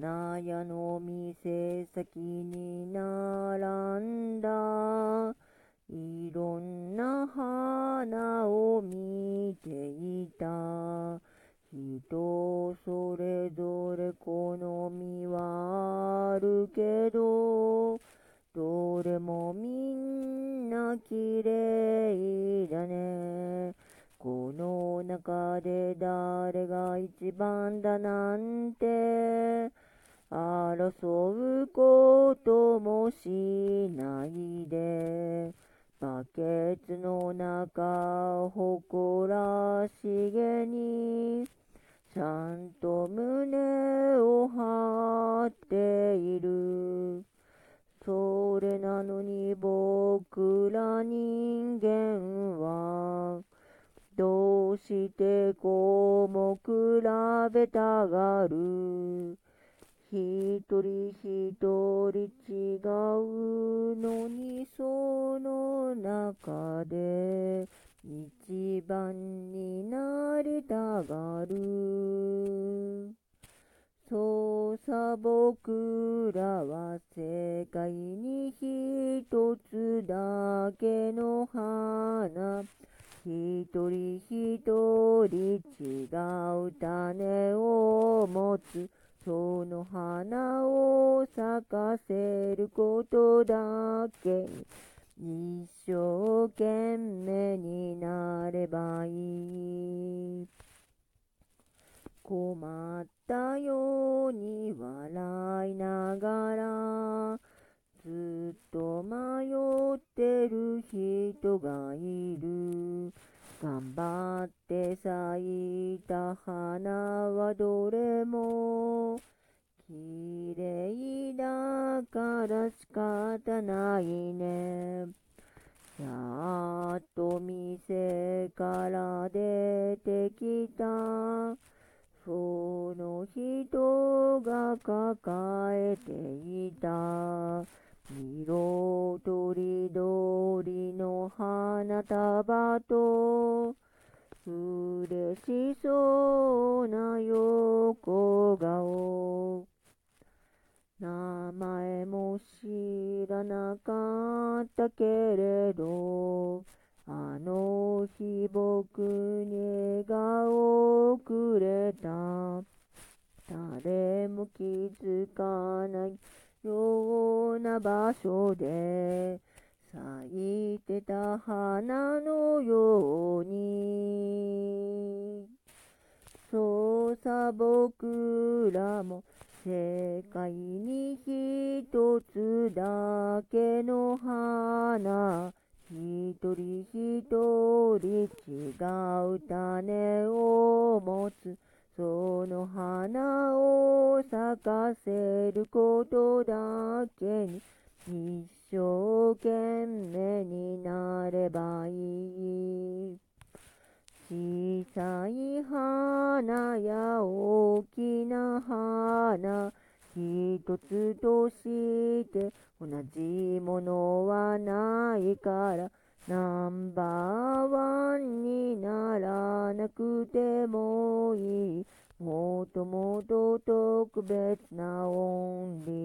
花屋の店先に並んだ。いろんな花を見ていた。人それぞれ好みはあるけど。どれもみんな綺麗だね。この中で誰が一番だなんて。争うこともしないでバケツの中誇らしげにちゃんと胸を張っている。それなのに僕ら人間はどうしてこうも比べたがる。一人一人違うのにその中で一番になりたがるそうさ僕らは世界に一つだけの花一人一人違う種を持つその花を咲かせることだけ一生懸命になればいい。困ったように笑いながらずっと迷ってる人がいる。頑張って咲いた花はどれも綺麗だから仕方ないね。やっと店から出てきた。その人が抱えていた。色とりどりの花束と嬉しそうな横顔。名前も知らなかったけれどあの日僕に笑顔をくれた。誰も気づかないような場所で咲いてた花のように。そうさ僕らも世界に一つだけの花。一人一人違う種を持つ。その花を咲かせることだけに一生懸命になればいい。小さい花や大きな花一つとして同じものはないからナンバーワンにくてもいい。もっともっと特別なオンリー。